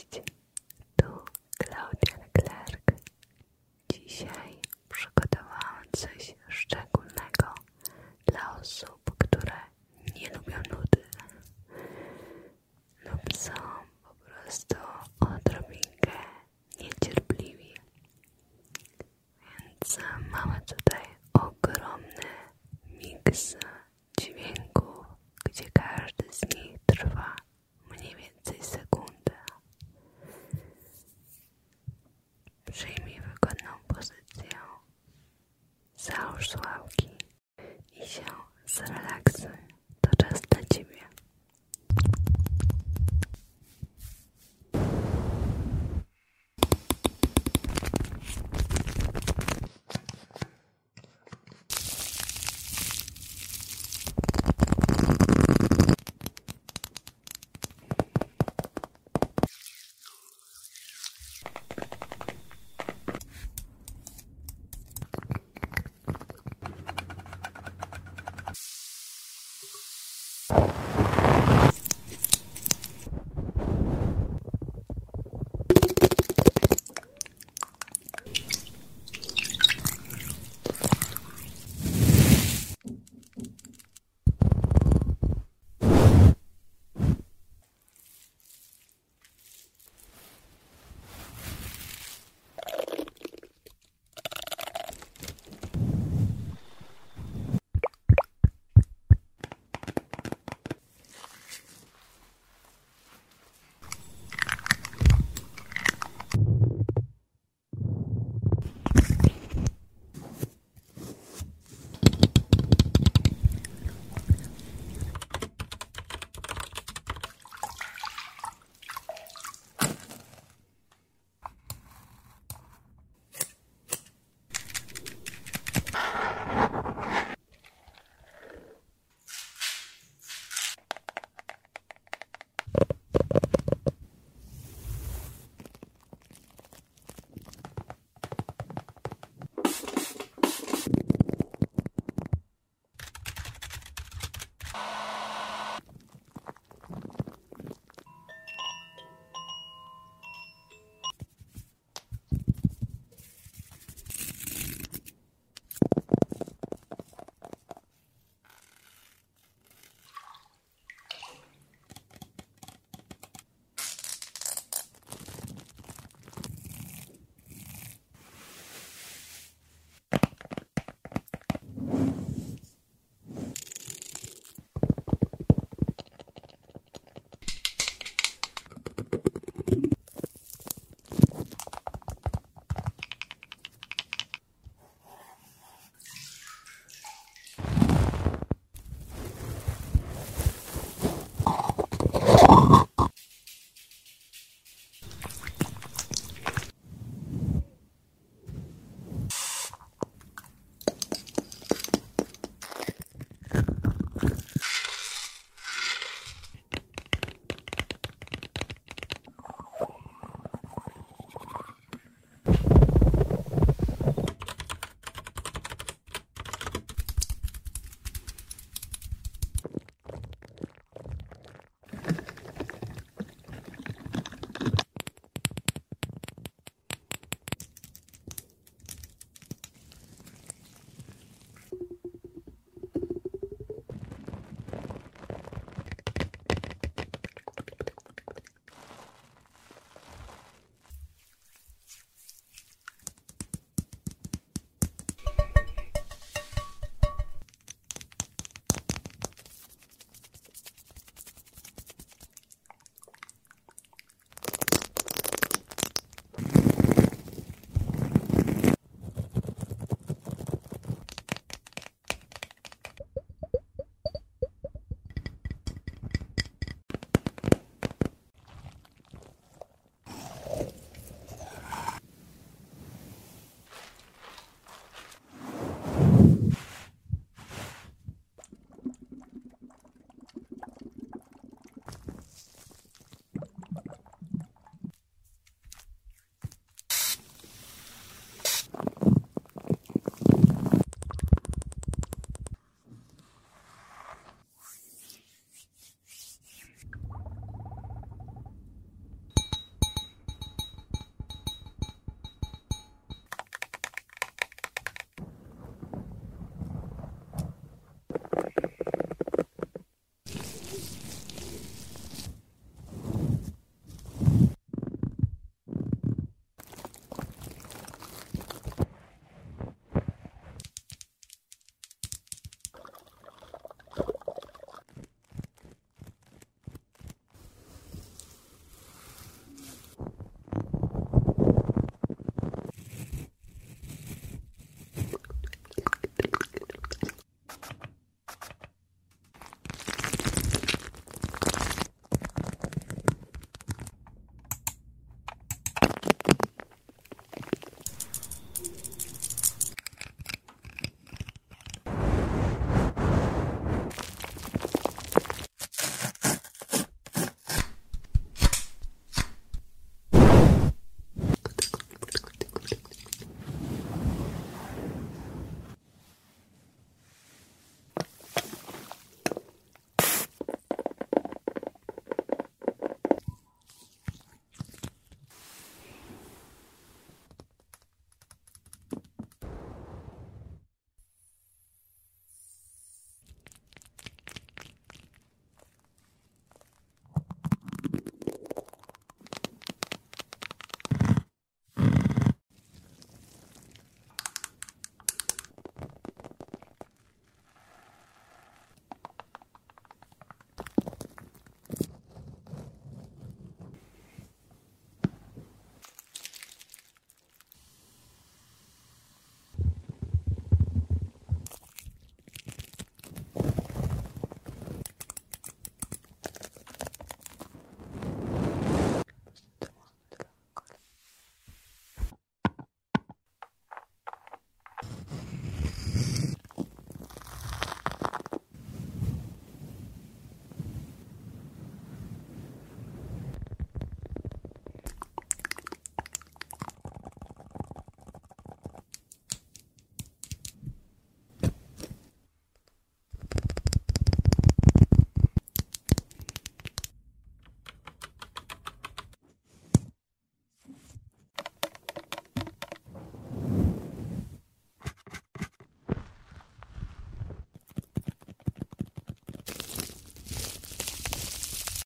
Cześć, tu Klaudia Leclerc. Dzisiaj przygotowałam coś szczególnego dla osób, które nie lubią nudy lub są po prostu odrobinkę niecierpliwi. Więc mamy tutaj ogromny miks